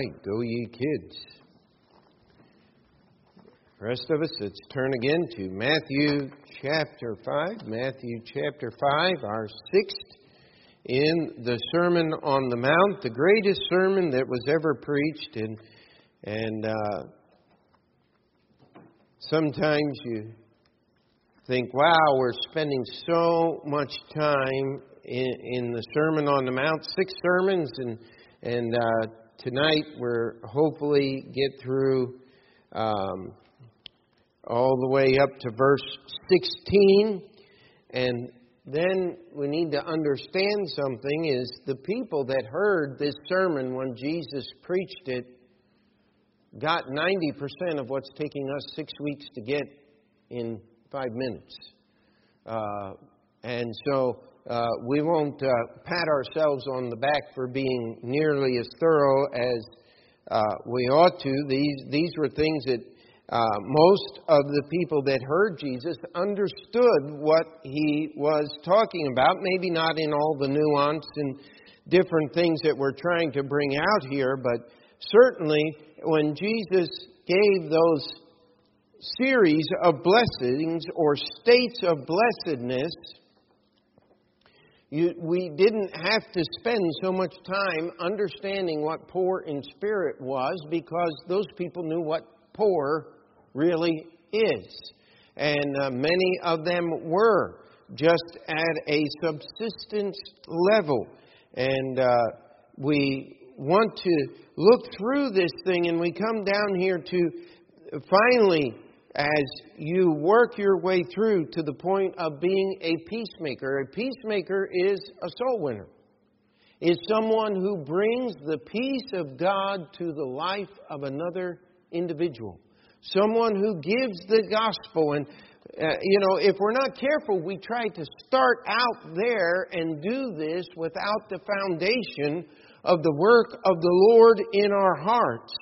right, go ye kids. rest of us, let's turn again to Matthew chapter 5. Matthew chapter 5, our sixth in the Sermon on the Mount, the greatest sermon that was ever preached. And, and uh, sometimes you think, wow, we're spending so much time in, in the Sermon on the Mount, six sermons, and, and uh, tonight we're hopefully get through um, all the way up to verse 16. And then we need to understand something is the people that heard this sermon when Jesus preached it got 90% of what's taking us six weeks to get in five minutes. Uh, and so uh, we won't uh, pat ourselves on the back for being nearly as thorough as uh, we ought to. These, these were things that uh, most of the people that heard Jesus understood what he was talking about, maybe not in all the nuance and different things that we're trying to bring out here, but certainly when Jesus gave those series of blessings or states of blessedness, you, we didn't have to spend so much time understanding what poor in spirit was because those people knew what poor really is. And uh, many of them were just at a subsistence level. And uh, we want to look through this thing, and we come down here to finally as you work your way through to the point of being a peacemaker. A peacemaker is a soul winner, is someone who brings the peace of God to the life of another individual, someone who gives the gospel. And, uh, you know, if we're not careful, we try to start out there and do this without the foundation of the work of the Lord in our hearts.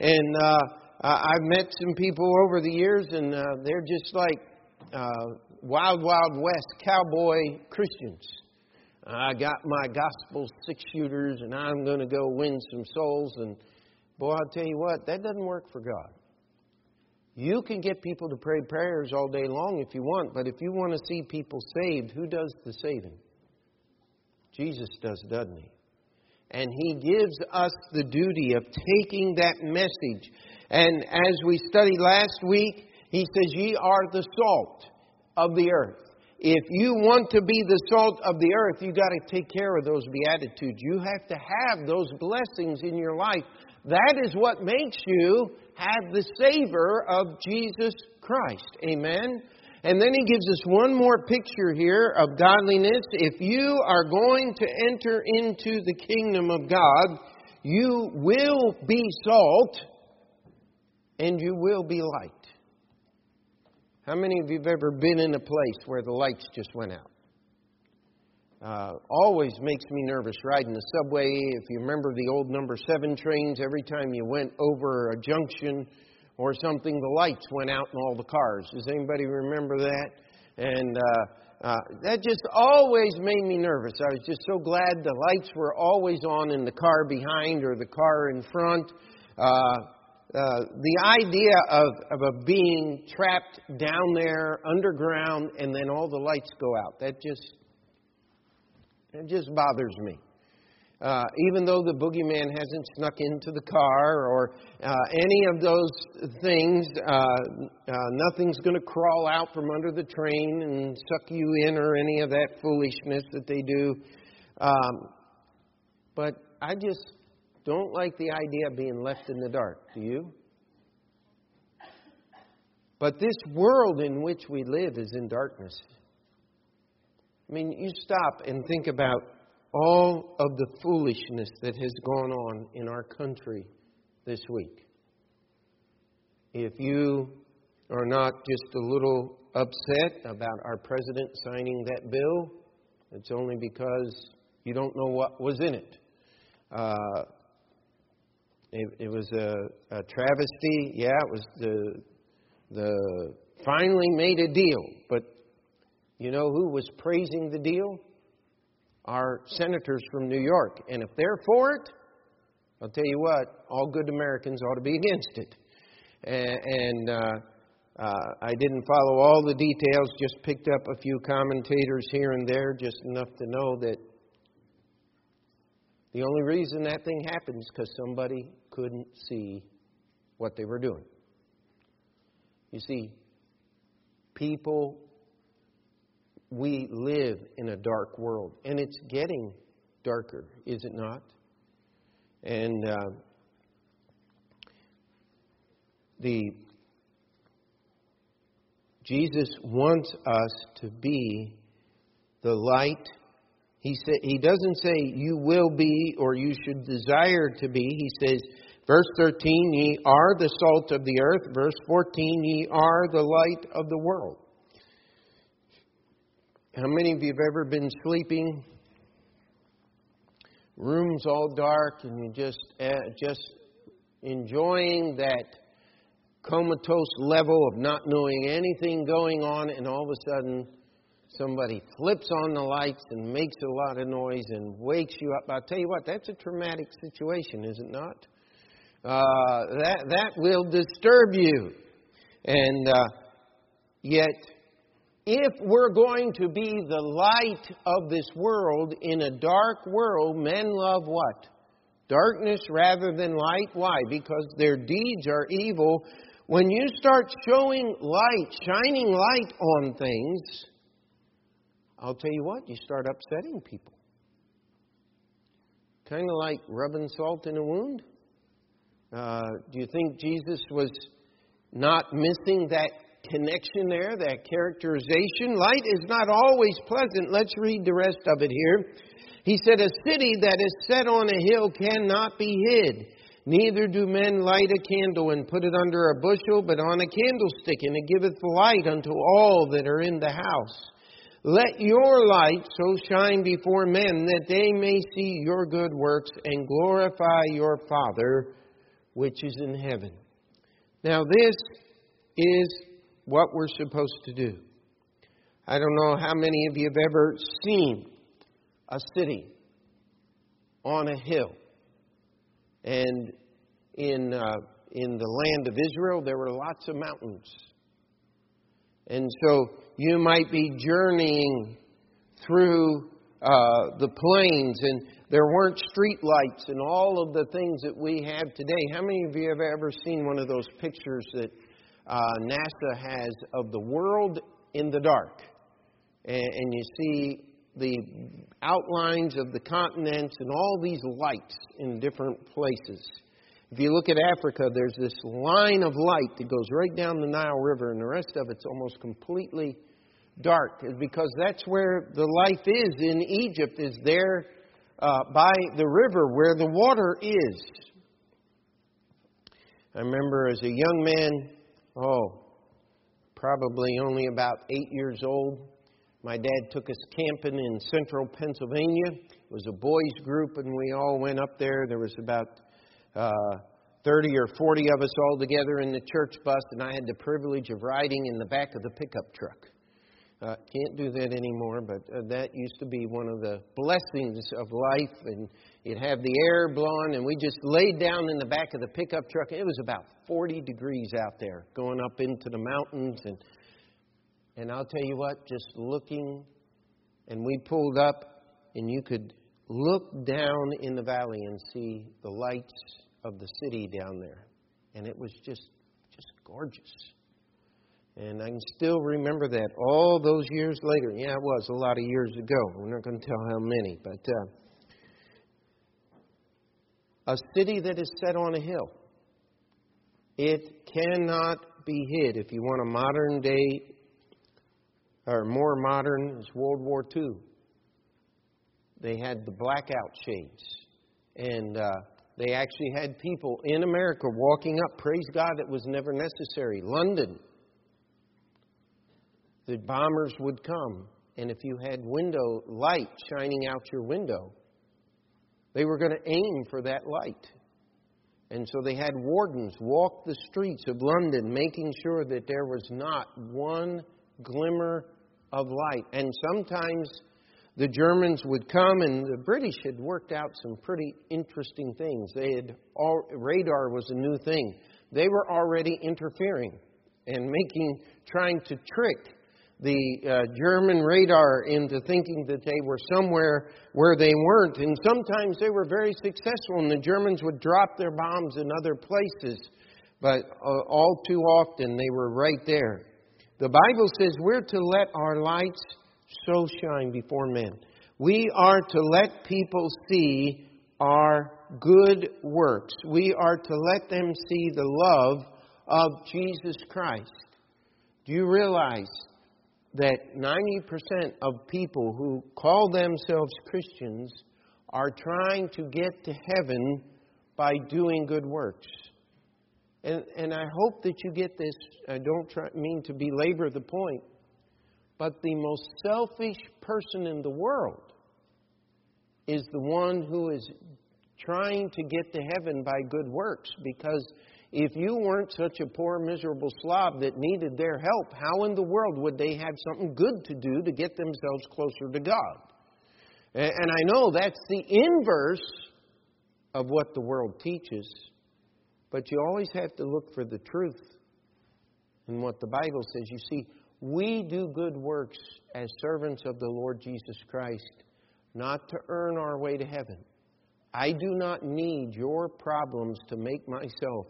And, uh, I've met some people over the years, and uh, they're just like uh, wild, wild west cowboy Christians. I got my gospel six shooters, and I'm going to go win some souls. And boy, I'll tell you what, that doesn't work for God. You can get people to pray prayers all day long if you want, but if you want to see people saved, who does the saving? Jesus does, doesn't he? And he gives us the duty of taking that message and as we studied last week, he says, Ye are the salt of the earth. If you want to be the salt of the earth, you've got to take care of those beatitudes. You have to have those blessings in your life. That is what makes you have the savor of Jesus Christ. Amen? And then he gives us one more picture here of godliness. If you are going to enter into the kingdom of God, you will be salt and you will be light. How many of you have ever been in a place where the lights just went out? Uh, always makes me nervous riding the subway. If you remember the old number seven trains, every time you went over a junction or something, the lights went out in all the cars. Does anybody remember that? And uh, uh, that just always made me nervous. I was just so glad the lights were always on in the car behind or the car in front. Uh, uh, the idea of, of a being trapped down there underground and then all the lights go out that just it just bothers me uh, even though the boogeyman hasn't snuck into the car or uh, any of those things, uh, uh nothing's going to crawl out from under the train and suck you in or any of that foolishness that they do. Um, but I just don't like the idea of being left in the dark. Do you? But this world in which we live is in darkness. I mean, you stop and think about all of the foolishness that has gone on in our country this week. If you are not just a little upset about our president signing that bill, it's only because you don't know what was in it. Uh, it, it was a, a travesty. Yeah, it was the the finally made a deal. But you know who was praising the deal? Our senators from New York. And if they're for it, I'll tell you what, all good Americans ought to be against it. And, and uh, uh, I didn't follow all the details, just picked up a few commentators here and there, just enough to know that the only reason that thing happened is because somebody couldn't see what they were doing. You see, people, we live in a dark world, and it's getting darker, is it not? And uh, the Jesus wants us to be the light. He sa- he doesn't say you will be or you should desire to be. He says, verse 13, ye are the salt of the earth. Verse 14, ye are the light of the world. How many of you have ever been sleeping? Rooms all dark, and you just uh, just enjoying that comatose level of not knowing anything going on, and all of a sudden somebody flips on the lights and makes a lot of noise and wakes you up. I'll tell you what, that's a traumatic situation, is it not? Uh, that that will disturb you, and uh, yet. If we're going to be the light of this world in a dark world, men love what? Darkness rather than light. Why? Because their deeds are evil when you start showing light, shining light on things, I'll tell you what, you start upsetting people. Kind of like rubbing salt in a wound. Uh, do you think Jesus was not missing that connection there, that characterization? Light is not always pleasant. Let's read the rest of it here. He said, A city that is set on a hill cannot be hid. Neither do men light a candle and put it under a bushel, but on a candlestick, and it giveth light unto all that are in the house. Let your light so shine before men that they may see your good works and glorify your Father which is in heaven. Now, this is what we're supposed to do. I don't know how many of you have ever seen a city on a hill. And in, uh, in the land of Israel, there were lots of mountains. And so you might be journeying through uh, the plains, and there weren't street lights and all of the things that we have today. How many of you have ever seen one of those pictures that uh, NASA has of the world in the dark? And, and you see the outlines of the continents and all these lights in different places. If you look at Africa, there's this line of light that goes right down the Nile River, and the rest of it's almost completely dark, because that's where the life is in Egypt, is there uh, by the river where the water is. I remember as a young man, oh, probably only about eight years old, my dad took us camping in central Pennsylvania. It was a boys' group, and we all went up there. There was about uh, 30 or 40 of us all together in the church bus, and I had the privilege of riding in the back of the pickup truck. Uh, can't do that anymore, but uh, that used to be one of the blessings of life. And you'd have the air blowing, and we just laid down in the back of the pickup truck. It was about 40 degrees out there, going up into the mountains, and and I'll tell you what, just looking, and we pulled up, and you could look down in the valley and see the lights of the city down there. And it was just, just gorgeous. And I can still remember that all those years later. Yeah, it was a lot of years ago. We're not going to tell how many, but uh, a city that is set on a hill. It cannot be hid. If you want a modern day or more modern is World War II. They had the blackout shades. And uh, they actually had people in America walking up. Praise God, it was never necessary. London, the bombers would come. And if you had window light shining out your window, they were going to aim for that light. And so they had wardens walk the streets of London, making sure that there was not one glimmer of light. And sometimes the Germans would come, and the British had worked out some pretty interesting things. They had all, radar was a new thing. They were already interfering and making, trying to trick the uh, German radar into thinking that they were somewhere where they weren't. And sometimes they were very successful, and the Germans would drop their bombs in other places. But uh, all too often they were right there. The Bible says we're to let our lights so shine before men. We are to let people see our good works. We are to let them see the love of Jesus Christ. Do you realize that 90% of people who call themselves Christians are trying to get to heaven by doing good works? And, and I hope that you get this. I don't try, mean to belabor the point, but the most selfish person in the world is the one who is trying to get to heaven by good works. Because if you weren't such a poor, miserable slob that needed their help, how in the world would they have something good to do to get themselves closer to God? And I know that's the inverse of what the world teaches, but you always have to look for the truth in what the Bible says. You see, we do good works as servants of the Lord Jesus Christ, not to earn our way to heaven. I do not need your problems to make myself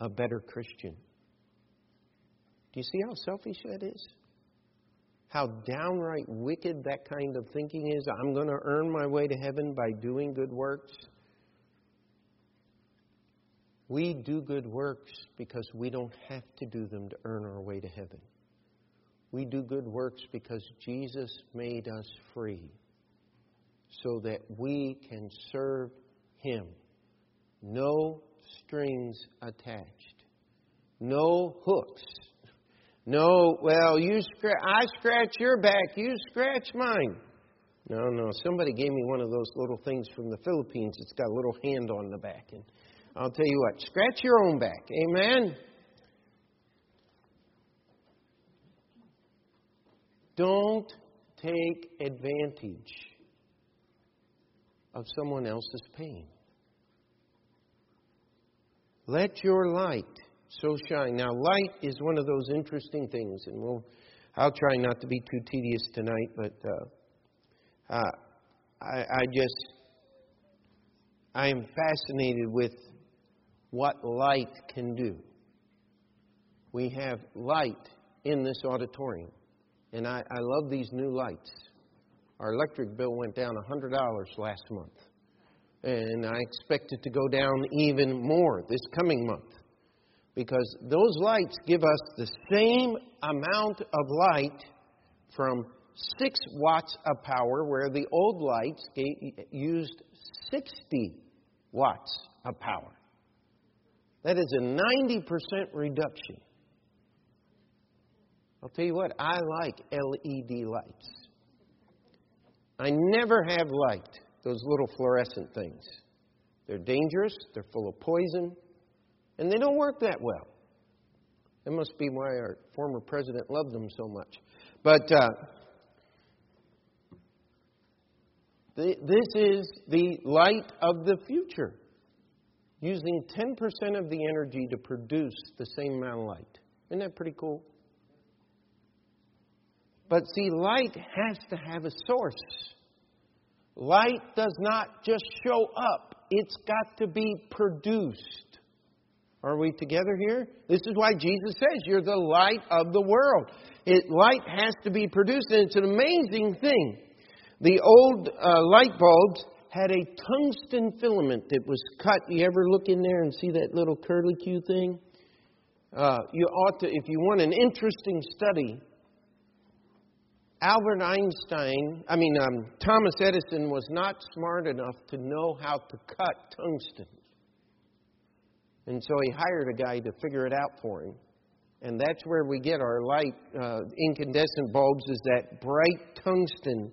a better Christian. Do you see how selfish that is? How downright wicked that kind of thinking is? I'm going to earn my way to heaven by doing good works. We do good works because we don't have to do them to earn our way to heaven. We do good works because Jesus made us free so that we can serve Him. No strings attached, no hooks. No, well, you I scratch your back, you scratch mine. No, no, somebody gave me one of those little things from the Philippines. It's got a little hand on the back. And I'll tell you what, scratch your own back. Amen? Don't take advantage of someone else's pain. Let your light so shine. Now, light is one of those interesting things, and we'll, I'll try not to be too tedious tonight, but uh, uh, I, I just, I am fascinated with what light can do. We have light in this auditorium, and I, I love these new lights. Our electric bill went down $100 last month. And I expect it to go down even more this coming month. Because those lights give us the same amount of light from 6 watts of power, where the old lights used 60 watts of power. That is a 90% reduction. I'll tell you what, I like LED lights. I never have liked those little fluorescent things. They're dangerous, they're full of poison, and they don't work that well. That must be why our former president loved them so much. But uh, this is the light of the future, using 10% of the energy to produce the same amount of light. Isn't that pretty cool? But see, light has to have a source. Light does not just show up, it's got to be produced. Are we together here? This is why Jesus says you're the light of the world. It, light has to be produced, and it's an amazing thing. The old uh, light bulbs had a tungsten filament that was cut. You ever look in there and see that little curly Q thing? Uh, you ought to, if you want an interesting study, Albert Einstein, I mean, um, Thomas Edison was not smart enough to know how to cut tungsten. And so he hired a guy to figure it out for him. And that's where we get our light uh, incandescent bulbs is that bright tungsten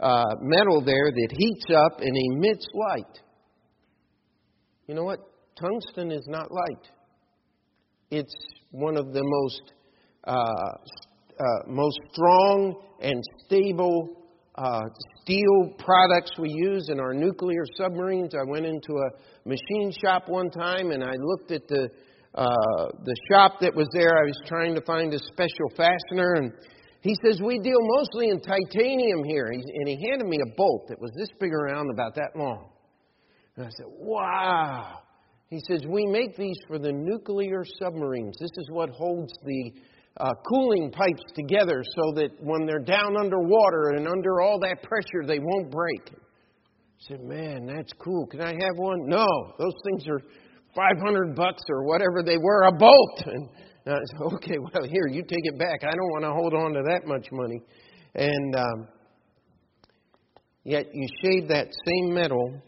uh, metal there that heats up and emits light. You know what? Tungsten is not light. It's one of the most uh, uh, most strong and stable uh, steel products we use in our nuclear submarines. I went into a machine shop one time and I looked at the uh, the shop that was there. I was trying to find a special fastener, and he says we deal mostly in titanium here. And he handed me a bolt that was this big around, about that long. And I said, "Wow." He says, We make these for the nuclear submarines. This is what holds the uh, cooling pipes together so that when they're down underwater and under all that pressure, they won't break. I said, Man, that's cool. Can I have one? No, those things are 500 bucks or whatever they were a bolt. And I said, Okay, well, here, you take it back. I don't want to hold on to that much money. And um, yet, you shave that same metal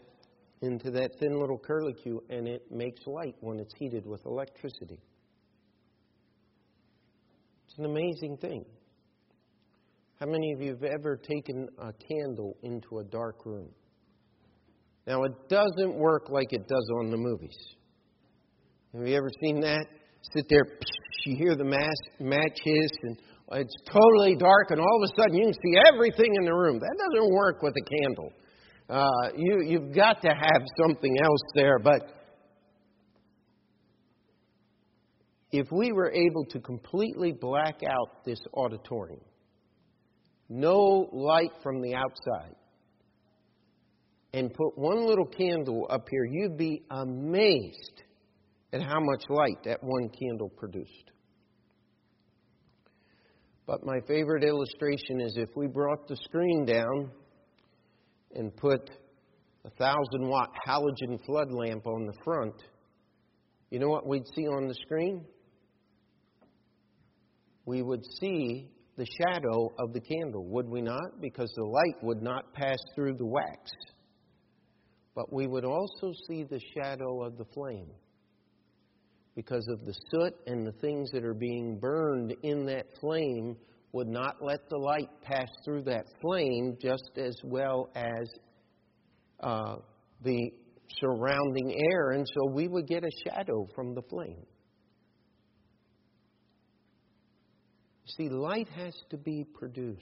into that thin little curlicue, and it makes light when it's heated with electricity. It's an amazing thing. How many of you have ever taken a candle into a dark room? Now, it doesn't work like it does on the movies. Have you ever seen that? Sit there, you hear the match hiss, and it's totally dark, and all of a sudden you can see everything in the room. That doesn't work with a candle. Uh, you, you've got to have something else there. But if we were able to completely black out this auditorium, no light from the outside, and put one little candle up here, you'd be amazed at how much light that one candle produced. But my favorite illustration is if we brought the screen down and put a thousand watt halogen flood lamp on the front, you know what we'd see on the screen? We would see the shadow of the candle, would we not? Because the light would not pass through the wax. But we would also see the shadow of the flame because of the soot and the things that are being burned in that flame would not let the light pass through that flame just as well as uh, the surrounding air, and so we would get a shadow from the flame. See, light has to be produced.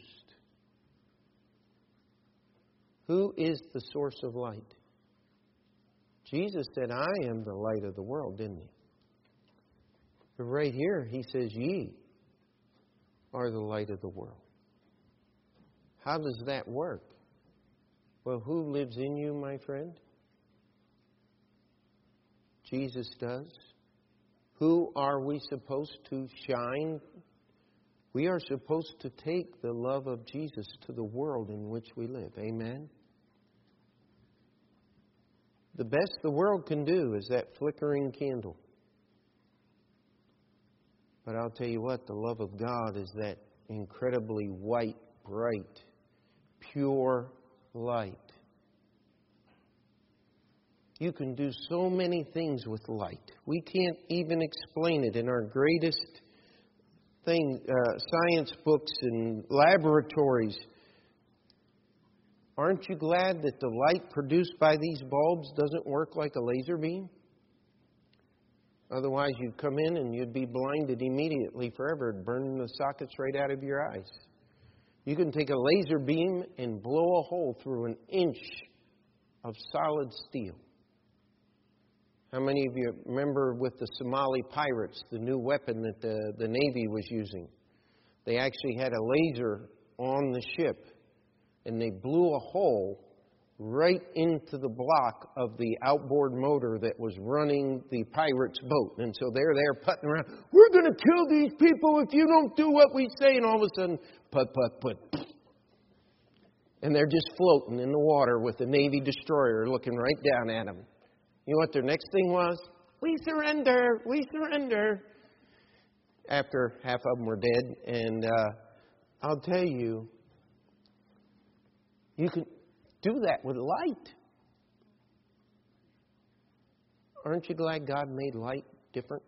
Who is the source of light? Jesus said, I am the light of the world, didn't he? But right here, he says, Ye are the light of the world. How does that work? Well, who lives in you, my friend? Jesus does. Who are we supposed to shine? We are supposed to take the love of Jesus to the world in which we live. Amen? The best the world can do is that flickering candle. But I'll tell you what, the love of God is that incredibly white, bright, pure light. You can do so many things with light. We can't even explain it in our greatest thing, uh, science books and laboratories. Aren't you glad that the light produced by these bulbs doesn't work like a laser beam? Otherwise, you'd come in and you'd be blinded immediately forever, burning the sockets right out of your eyes. You can take a laser beam and blow a hole through an inch of solid steel. How many of you remember with the Somali pirates, the new weapon that the, the Navy was using? They actually had a laser on the ship and they blew a hole right into the block of the outboard motor that was running the pirate's boat. And so they're there putting around, we're going to kill these people if you don't do what we say. And all of a sudden, put, put, put. And they're just floating in the water with the Navy destroyer looking right down at them. You know what their next thing was? We surrender, we surrender. After half of them were dead. And uh, I'll tell you, you can do that with light. Aren't you glad God made light different?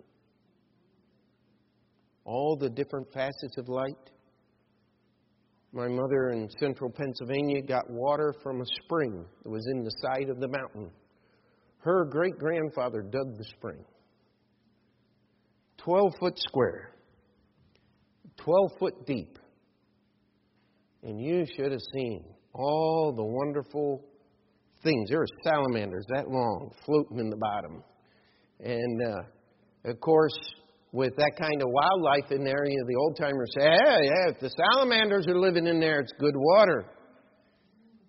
All the different facets of light. My mother in central Pennsylvania got water from a spring that was in the side of the mountain. Her great grandfather dug the spring. 12 foot square, 12 foot deep. And you should have seen all the wonderful things. There are salamanders that long floating in the bottom. And uh, of course, with that kind of wildlife in there, you know, the old timers say, yeah, yeah, if the salamanders are living in there, it's good water.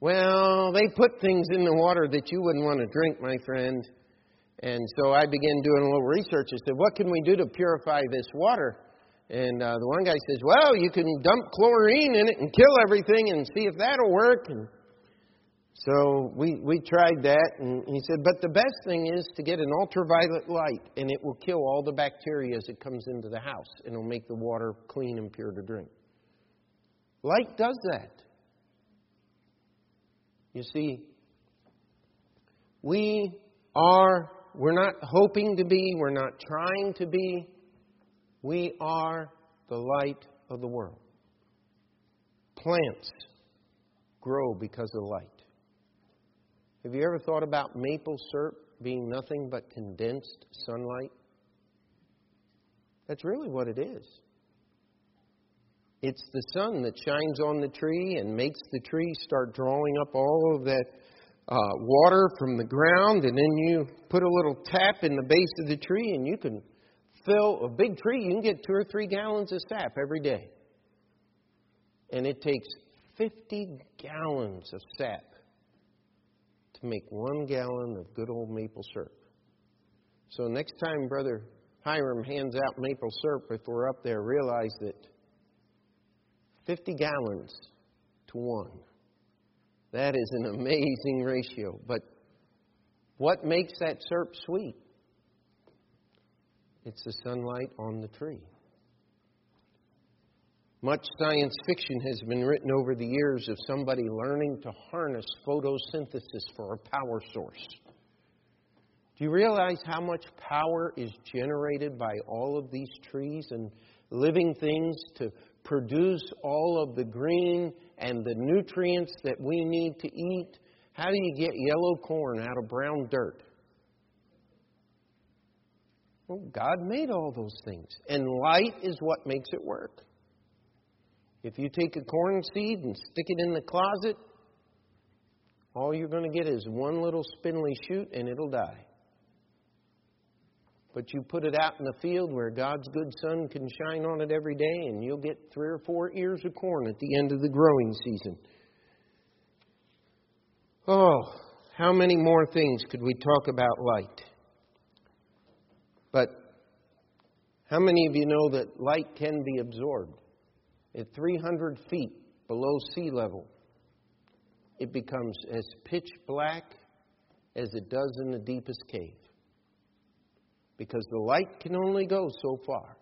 Well, they put things in the water that you wouldn't want to drink, my friend. And so I began doing a little research. I said, what can we do to purify this water? And uh, the one guy says, well, you can dump chlorine in it and kill everything and see if that'll work. And so we, we tried that, and he said, but the best thing is to get an ultraviolet light, and it will kill all the bacteria as it comes into the house, and it'll make the water clean and pure to drink. Light does that. You see, we are, we're not hoping to be, we're not trying to be, we are the light of the world. Plants grow because of light. Have you ever thought about maple syrup being nothing but condensed sunlight? That's really what it is. It's the sun that shines on the tree and makes the tree start drawing up all of that uh, water from the ground, and then you put a little tap in the base of the tree, and you can fill a big tree. You can get two or three gallons of sap every day. And it takes 50 gallons of sap to make one gallon of good old maple syrup. So next time Brother Hiram hands out maple syrup, if we're up there, realize that 50 gallons to one. That is an amazing ratio. But what makes that syrup sweet? It's the sunlight on the tree. Much science fiction has been written over the years of somebody learning to harness photosynthesis for a power source. Do you realize how much power is generated by all of these trees and living things to produce all of the green and the nutrients that we need to eat? How do you get yellow corn out of brown dirt? Well, God made all those things, and light is what makes it work. If you take a corn seed and stick it in the closet, all you're going to get is one little spindly shoot and it'll die. But you put it out in the field where God's good sun can shine on it every day, and you'll get three or four ears of corn at the end of the growing season. Oh, how many more things could we talk about light? But how many of you know that light can be absorbed? At 300 feet below sea level, it becomes as pitch black as it does in the deepest cave. Because the light can only go so far.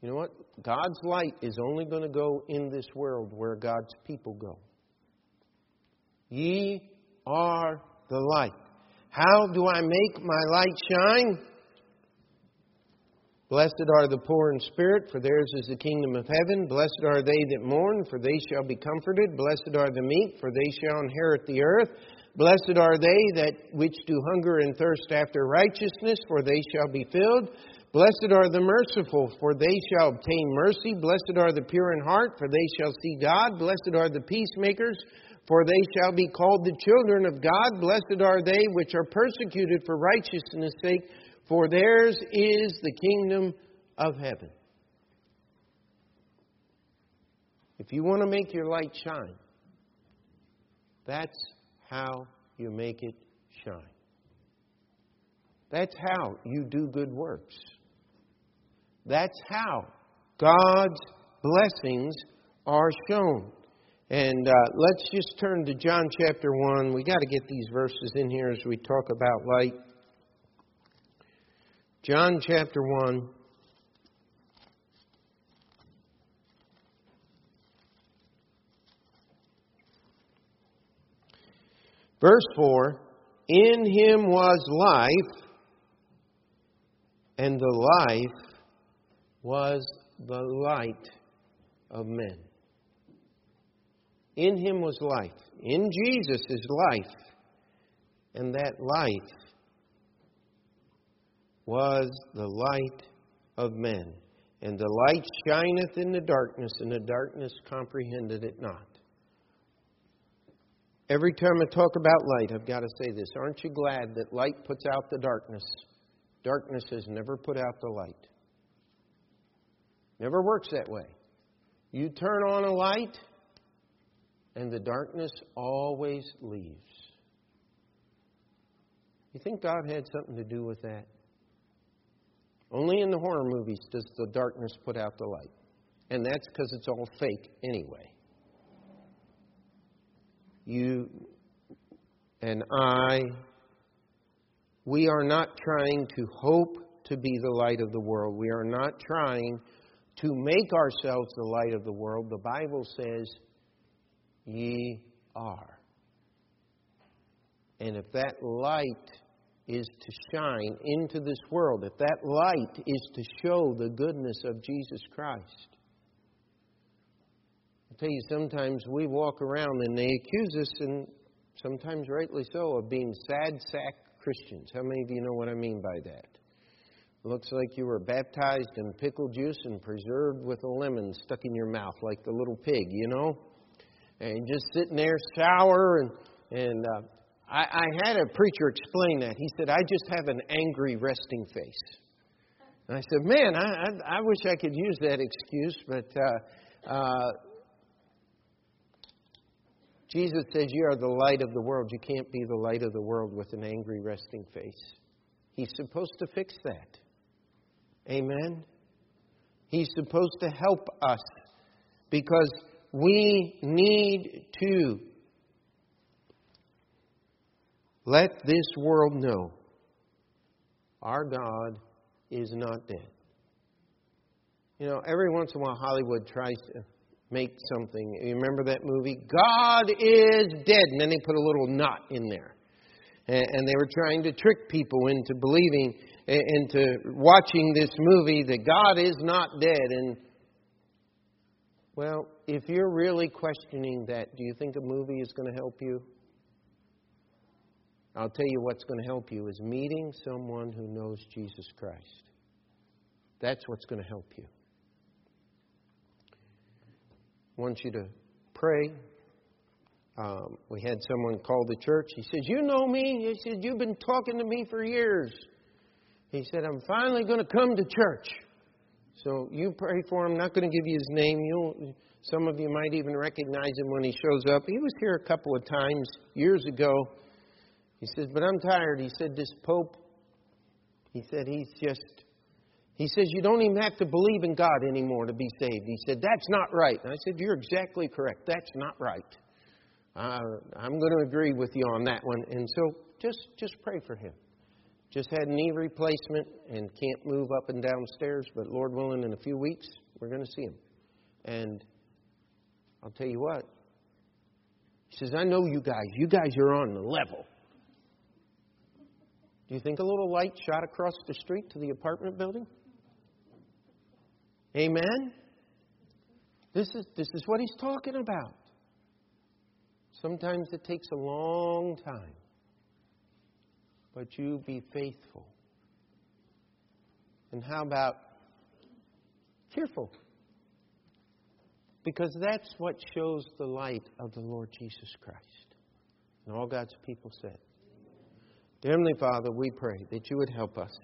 You know what? God's light is only going to go in this world where God's people go. Ye are the light. How do I make my light shine? Blessed are the poor in spirit, for theirs is the kingdom of heaven. Blessed are they that mourn, for they shall be comforted. Blessed are the meek, for they shall inherit the earth. Blessed are they that which do hunger and thirst after righteousness, for they shall be filled. Blessed are the merciful, for they shall obtain mercy. Blessed are the pure in heart, for they shall see God. Blessed are the peacemakers, for they shall be called the children of God. Blessed are they which are persecuted for righteousness' sake for theirs is the kingdom of heaven. If you want to make your light shine, that's how you make it shine. That's how you do good works. That's how God's blessings are shown. And uh, let's just turn to John chapter 1. we got to get these verses in here as we talk about light. John chapter 1. Verse 4 In him was life, and the life was the light of men. In him was life. In Jesus is life. And that life was the light of men. And the light shineth in the darkness, and the darkness comprehended it not. Every time I talk about light, I've got to say this. Aren't you glad that light puts out the darkness? Darkness has never put out the light. Never works that way. You turn on a light, and the darkness always leaves. You think God had something to do with that? Only in the horror movies does the darkness put out the light. And that's because it's all fake anyway. You and I, we are not trying to hope to be the light of the world. We are not trying to make ourselves the light of the world. The Bible says, Ye are. And if that light is to shine into this world, if that light is to show the goodness of Jesus Christ. Tell you, sometimes we walk around and they accuse us, and sometimes rightly so, of being sad sack Christians. How many of you know what I mean by that? Looks like you were baptized in pickle juice and preserved with a lemon stuck in your mouth, like the little pig, you know? And just sitting there sour and and uh, I, I had a preacher explain that. He said, I just have an angry resting face. And I said, Man, I, I, I wish I could use that excuse, but uh, uh, Jesus says, You are the light of the world. You can't be the light of the world with an angry resting face. He's supposed to fix that. Amen? He's supposed to help us because we need to let this world know our God is not dead. You know, every once in a while Hollywood tries to make something. You remember that movie? God is dead. And then they put a little not in there. And they were trying to trick people into believing, into watching this movie that God is not dead. And, well, if you're really questioning that, do you think a movie is going to help you? I'll tell you what's going to help you is meeting someone who knows Jesus Christ. That's what's going to help you. I want you to pray. Um, we had someone call the church. He says, You know me? He said, You've been talking to me for years. He said, I'm finally going to come to church. So you pray for him. I'm not going to give you his name. You'll, some of you might even recognize him when he shows up. He was here a couple of times years ago. He says, But I'm tired. He said, This Pope, he said, he's just, he says, You don't even have to believe in God anymore to be saved. He said, That's not right. And I said, You're exactly correct. That's not right. Uh, I'm going to agree with you on that one. And so just, just pray for him. Just had knee replacement and can't move up and down stairs, but Lord willing, in a few weeks, we're going to see him. And I'll tell you what, he says, I know you guys. You guys are on the level. Do you think a little light shot across the street to the apartment building? Amen? This is, this is what he's talking about. Sometimes it takes a long time, but you be faithful. And how about fearful? Because that's what shows the light of the Lord Jesus Christ. And all God's people said. Dear Heavenly Father, we pray that you would help us